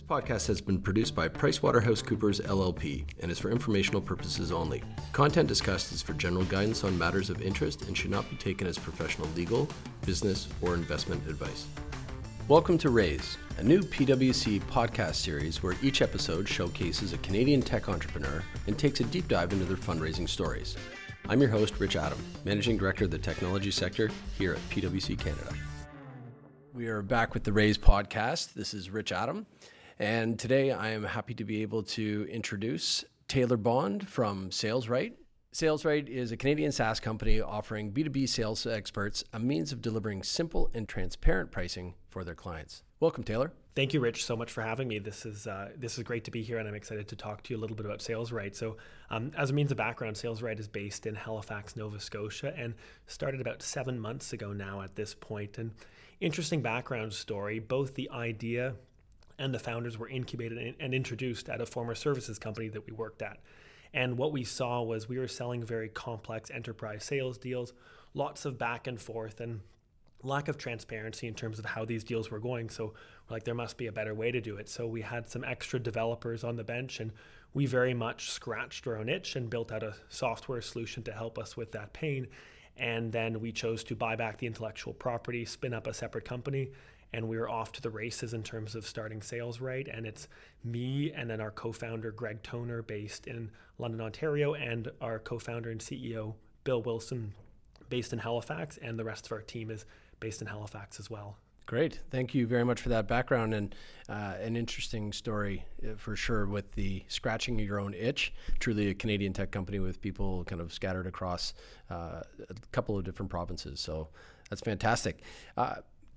This podcast has been produced by PricewaterhouseCoopers LLP and is for informational purposes only. Content discussed is for general guidance on matters of interest and should not be taken as professional legal, business, or investment advice. Welcome to Raise, a new PwC podcast series where each episode showcases a Canadian tech entrepreneur and takes a deep dive into their fundraising stories. I'm your host, Rich Adam, Managing Director of the Technology Sector here at PwC Canada. We are back with the Raise podcast. This is Rich Adam. And today I am happy to be able to introduce Taylor Bond from SalesRight. SalesRight is a Canadian SaaS company offering B2B sales experts a means of delivering simple and transparent pricing for their clients. Welcome, Taylor. Thank you, Rich, so much for having me. This is uh, this is great to be here, and I'm excited to talk to you a little bit about SalesRight. So, um, as a means of background, SalesRight is based in Halifax, Nova Scotia, and started about seven months ago now. At this point, and interesting background story. Both the idea and the founders were incubated and introduced at a former services company that we worked at. And what we saw was we were selling very complex enterprise sales deals, lots of back and forth, and lack of transparency in terms of how these deals were going. So like, there must be a better way to do it. So we had some extra developers on the bench, and we very much scratched our own itch and built out a software solution to help us with that pain. And then we chose to buy back the intellectual property, spin up a separate company, and we were off to the races in terms of starting SalesRight. And it's me and then our co-founder Greg Toner, based in London, Ontario, and our co-founder and CEO Bill Wilson, based in Halifax, and the rest of our team is based in Halifax as well. Great. Thank you very much for that background and uh, an interesting story uh, for sure with the scratching your own itch. Truly a Canadian tech company with people kind of scattered across uh, a couple of different provinces. So that's fantastic.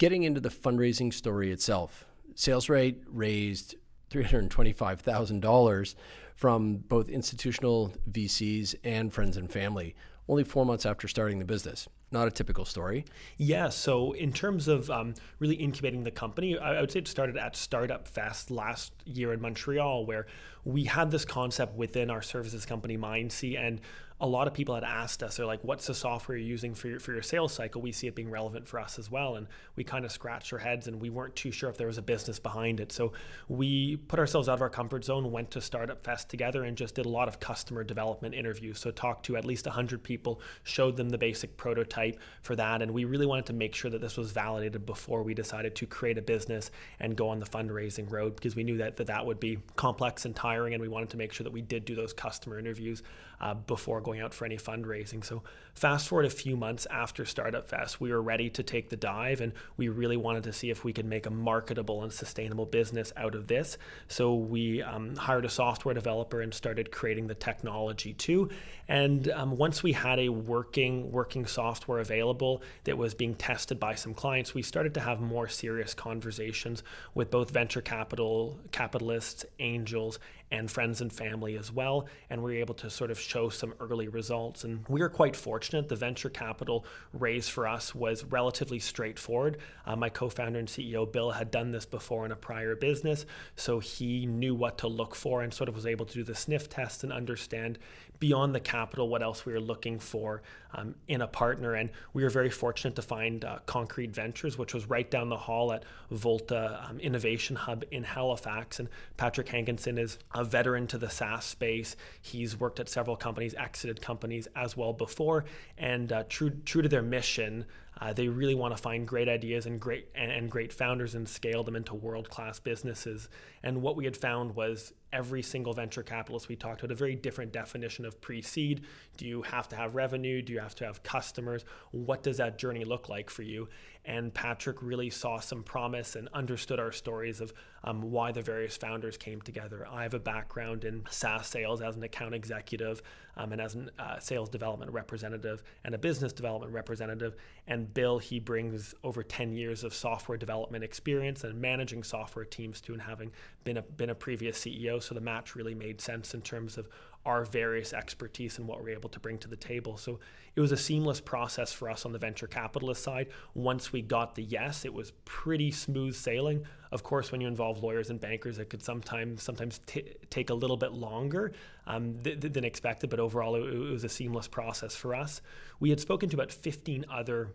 Getting into the fundraising story itself, SalesRight raised $325,000 from both institutional VCs and friends and family only four months after starting the business. Not a typical story. Yeah. So, in terms of um, really incubating the company, I, would say it started at Startup Fest last year in Montreal, where we had this concept within our services company, Mindsea, and a lot of people had asked us, they're like, what's the software you're using for your, for your sales cycle? We see it being relevant for us as well. And we kind of scratched our heads and we weren't too sure if there was a business behind it. So we put ourselves out of our comfort zone, went to Startup Fest together and just did a lot of customer development interviews. So talked to at least 100 people, showed them the basic prototype for that. And we really wanted to make sure that this was validated before we decided to create a business and go on the fundraising road because we knew that that, that would be complex and tiring. And we wanted to make sure that we did do those customer interviews uh, before going out for any fundraising. So, fast forward a few months after Startup Fest, we were ready to take the dive and we really wanted to see if we could make a marketable and sustainable business out of this. So, we um, hired a software developer and started creating the technology too. And um, once we had a working working software available that was being tested by some clients, we started to have more serious conversations with both venture capital capitalists, angels, and friends and family as well. And we were able to sort of show some early results. And we were quite fortunate. The venture capital raise for us was relatively straightforward. Uh, my co founder and CEO, Bill, had done this before in a prior business. So he knew what to look for and sort of was able to do the sniff test and understand beyond the capital what else we were looking for um, in a partner. And we were very fortunate to find uh, Concrete Ventures, which was right down the hall at Volta um, Innovation Hub in Halifax. And Patrick Hankinson is a veteran to the SaaS space. He's worked at several companies, exited companies as well before, and uh, true true to their mission, uh, they really want to find great ideas and great and, and great founders and scale them into world class businesses. And what we had found was every single venture capitalist we talked to had a very different definition of pre-seed. Do you have to have revenue? Do you have to have customers? What does that journey look like for you? And Patrick really saw some promise and understood our stories of um, why the various founders came together. I have a background in SaaS sales as an account executive um, and as a uh, sales development representative and a business development representative. And Bill, he brings over 10 years of software development experience and managing software teams too, and having been a, been a previous CEO. So the match really made sense in terms of our various expertise and what we're able to bring to the table. So it was a seamless process for us on the venture capitalist side. Once we got the yes, it was pretty smooth sailing. Of course, when you involve lawyers and bankers, it could sometimes sometimes t- take a little bit longer um, th- than expected. But overall, it, it was a seamless process for us. We had spoken to about 15 other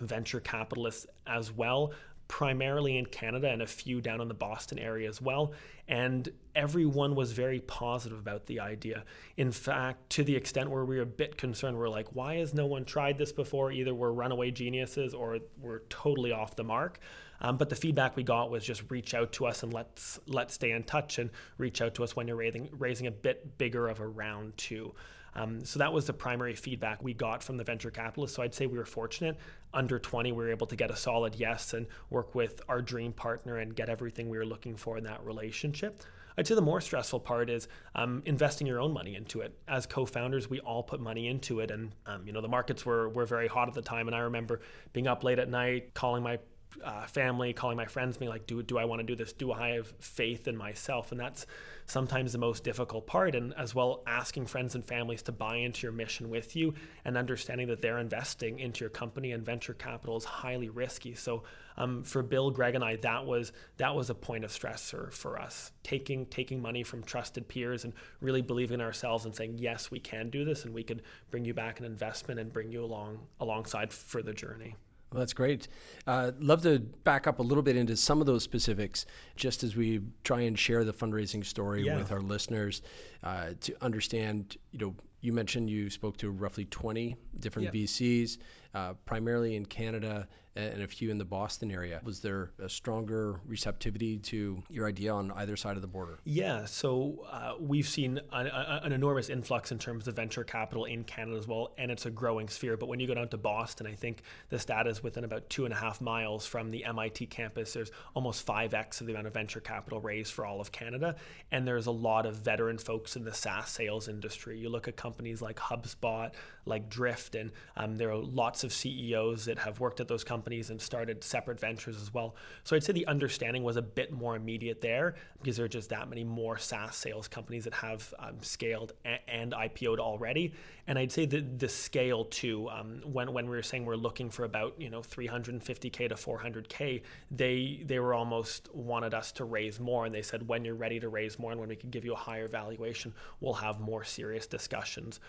venture capitalists as well primarily in Canada and a few down in the Boston area as well. And everyone was very positive about the idea. In fact, to the extent where we were a bit concerned, we're like, why has no one tried this before? Either we're runaway geniuses or we're totally off the mark. Um, but the feedback we got was just reach out to us and let's let's stay in touch and reach out to us when you're raising raising a bit bigger of a round too. Um, so that was the primary feedback we got from the venture capitalists. So I'd say we were fortunate. Under 20, we were able to get a solid yes and work with our dream partner and get everything we were looking for in that relationship. I'd say the more stressful part is um, investing your own money into it. As co-founders, we all put money into it, and um, you know the markets were were very hot at the time. And I remember being up late at night, calling my uh, family, calling my friends, being like, "Do do I want to do this? Do I have faith in myself?" And that's sometimes the most difficult part. And as well, asking friends and families to buy into your mission with you, and understanding that they're investing into your company and venture capital is highly risky. So um, for Bill, Greg, and I, that was that was a point of stressor for us. Taking taking money from trusted peers and really believing in ourselves and saying, "Yes, we can do this, and we could bring you back an investment and bring you along alongside for the journey." Well, that's great. Uh, love to back up a little bit into some of those specifics, just as we try and share the fundraising story yeah. with our listeners uh, to understand. You know, you mentioned you spoke to roughly 20 different. VCs, uh, primarily in Canada and a few in the Boston area. Was there a stronger receptivity to your idea on either side of the border? Yeah, so uh, we've seen an, an, enormous influx in terms of venture capital in Canada as well, and it's a growing sphere. But when you go down to Boston, I think the stat is within about two and a half miles from the MIT campus, there's almost 5x of the amount of venture capital raised for all of Canada. And there's a lot of veteran folks in the SaaS sales industry. You look at companies like HubSpot, like Drift, and um, there are lots of CEOs that have worked at those companies companies and started separate ventures as well. So I'd say the understanding was a bit more immediate there because there are just that many more SaaS sales companies that have um, scaled and, and IPO'd already. And I'd say the the scale too. Um, when when we were saying we're looking for about you know 350k to 400k, they they were almost wanted us to raise more, and they said when you're ready to raise more and when we can give you a higher valuation, we'll have more serious discussions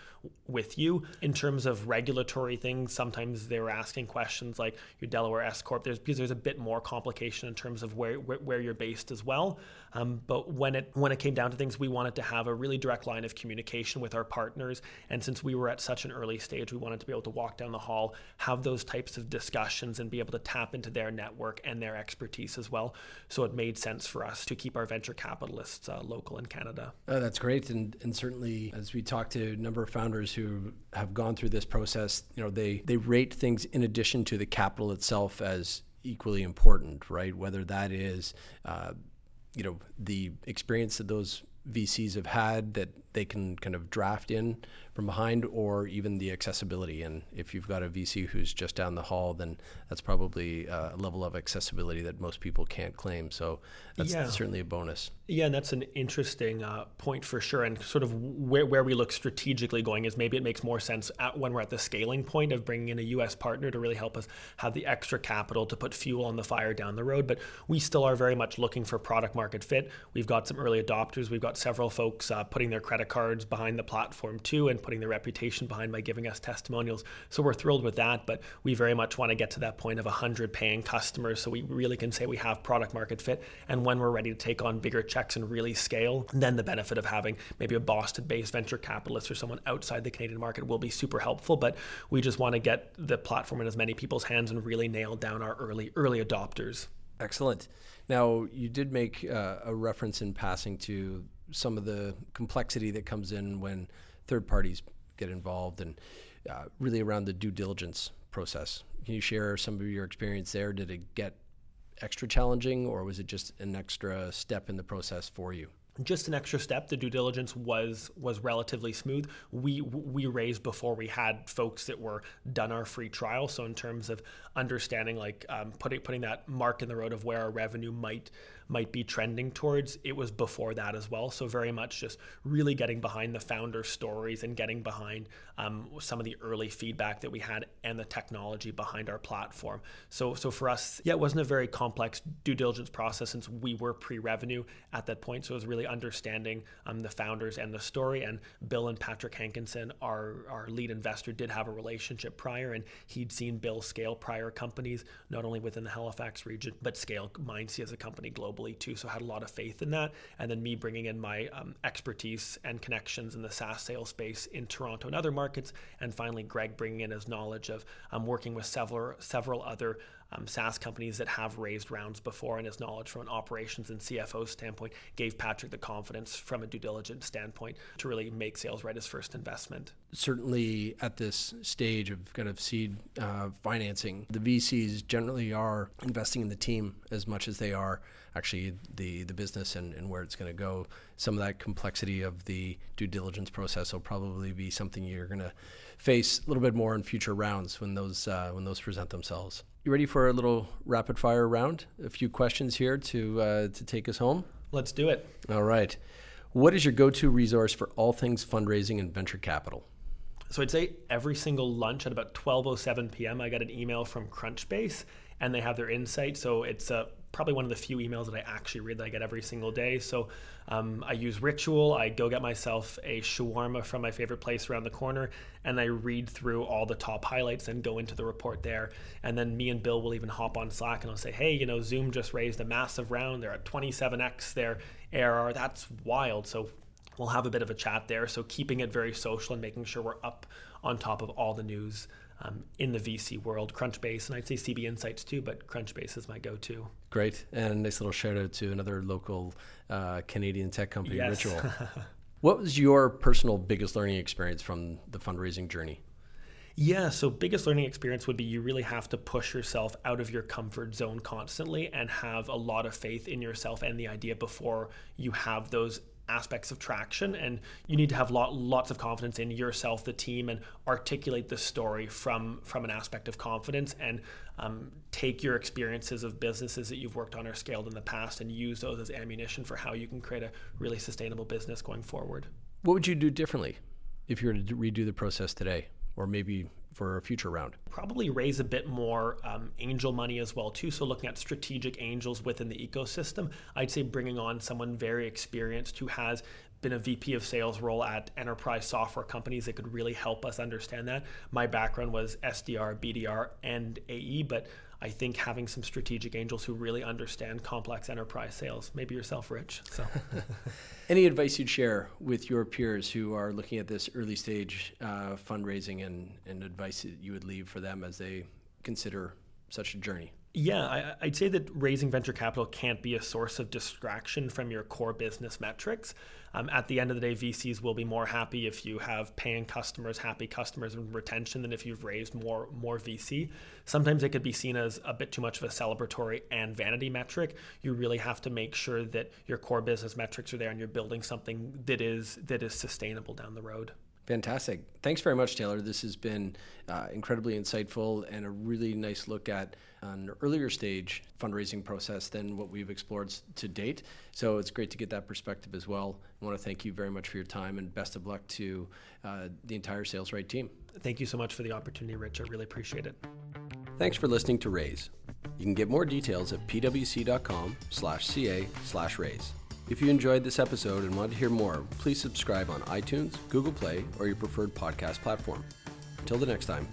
with you. In terms of regulatory things, sometimes they were asking questions like your Delaware S corp. There's because there's a bit more complication in terms of where where, where you're based as well. Um, but when it when it came down to things, we wanted to have a really direct line of communication with our partners, and since we we were at such an early stage, we wanted to be able to walk down the hall, have those types of discussions, and be able to tap into their network and their expertise as well. So it made sense for us to keep our venture capitalists uh, local in Canada. Oh, that's great, and and certainly as we talk to a number of founders who have gone through this process, you know, they they rate things in addition to the capital itself as equally important, right? Whether that is, uh, you know, the experience that those VCs have had that they can kind of draft in from behind, or even the accessibility. And if you've got a VC who's just down the hall, then that's probably a level of accessibility that most people can't claim. So that's yeah. certainly a bonus. Yeah, and that's an interesting uh, point for sure. And sort of where, where we look strategically going is maybe it makes more sense at, when we're at the scaling point of bringing in a US partner to really help us have the extra capital to put fuel on the fire down the road. But we still are very much looking for product market fit. We've got some early adopters. We've got several folks uh, putting their credit cards behind the platform too and putting their reputation behind by giving us testimonials. So we're thrilled with that, but we very much want to get to that point of 100 paying customers so we really can say we have product market fit. And when we're ready to take on bigger checks and really scale, then the benefit of having maybe a Boston based venture capitalist or someone outside the Canadian market will be super helpful. But we just want to get the platform in as many people's hands and really nail down our early early adopters. Excellent. Now, you did make uh, a reference in passing to some of the complexity that comes in when third parties get involved and uh, really around the due diligence process. Can you share some of your experience there? Did it get extra challenging or was it just an extra step in the process for you? Just an extra step. The due diligence was was relatively smooth. We we raised before we had folks that were done our free trial. So in terms of understanding, like um, putting putting that mark in the road of where our revenue might might be trending towards, it was before that as well. So very much just really getting behind the founder stories and getting behind um, some of the early feedback that we had and the technology behind our platform. So so for us, yeah, it wasn't a very complex due diligence process since we were pre-revenue at that point. So it was really understanding um, the founders and the story. And Bill and Patrick Hankinson, our our lead investor, did have a relationship prior, and he'd seen Bill scale prior companies, not only within the Halifax region, but scale Mindsea as a company globally too. So had a lot of faith in that. And then me bringing in my um, expertise and connections in the SaaS sales space in Toronto and other markets, and finally Greg bringing in his knowledge of um, working with several several other um, SaaS companies that have raised rounds before, and his knowledge from an operations and CFO standpoint gave Patrick the confidence from a due diligence standpoint to really make SalesRight his first investment. Certainly, at this stage of kind of seed uh, financing, the VCs generally are investing in the team as much as they are actually the the business and, and where it's going to go. Some of that complexity of the due diligence process will probably be something you're going to face a little bit more in future rounds when those uh, when those present themselves. You ready for a little rapid fire round? A few questions here to uh, to take us home. Let's do it. All right. What is your go-to resource for all things fundraising and venture capital? So I'd say every single lunch at about 12:07 p.m. I got an email from Crunchbase, and they have their insight. So it's a probably one of the few emails that I actually read that I get every single day. So um, I use Ritual. I go get myself a shawarma from my favorite place around the corner, and I read through all the top highlights and go into the report there. And then me and Bill will even hop on Slack and I'll say, hey, you know, Zoom just raised a massive round. They're at 27x their ARR. That's wild. So we'll have a bit of a chat there. So keeping it very social and making sure we're up on top of all the news um, in the VC world, Crunchbase, and I'd say CB Insights too, but Crunchbase is my go-to. Great, and a nice little shout out to another local uh, Canadian tech company, yes. Ritual. what was your personal biggest learning experience from the fundraising journey? Yeah, so biggest learning experience would be you really have to push yourself out of your comfort zone constantly and have a lot of faith in yourself and the idea before you have those aspects of traction and you need to have lot, lots of confidence in yourself the team and articulate the story from from an aspect of confidence and um, take your experiences of businesses that you've worked on or scaled in the past and use those as ammunition for how you can create a really sustainable business going forward. What would you do differently if you were to redo the process today? Or maybe for a future round? Probably raise a bit more um, angel money as well too. So looking at strategic angels within the ecosystem, I'd say bringing on someone very experienced who has been a VP of sales role at enterprise software companies that could really help us understand that. My background was SDR, BDR, and AE, but I think having some strategic angels who really understand complex enterprise sales, maybe yourself, Rich. So, any advice you'd share with your peers who are looking at this early stage uh, fundraising and, and advice that you would leave for them as they consider such a journey? Yeah, I, would say that raising venture capital can't be a source of distraction from your core business metrics. Um, at the end of the day, VCs will be more happy if you have paying customers, happy customers, and retention than if you've raised more more VC. Sometimes it could be seen as a bit too much of a celebratory and vanity metric. You really have to make sure that your core business metrics are there and you're building something that is that is sustainable down the road. Fantastic. Thanks very much, Taylor. This has been uh, incredibly insightful and a really nice look at an earlier stage fundraising process than what we've explored to date. So it's great to get that perspective as well. I want to thank you very much for your time and best of luck to uh, the entire SalesRight team. Thank you so much for the opportunity, Rich. I really appreciate it. Thanks for listening to Raise. You can get more details at pwc.com slash ca slash raise. If you enjoyed this episode and want to hear more, please subscribe on iTunes, Google Play, or your preferred podcast platform. Until the next time.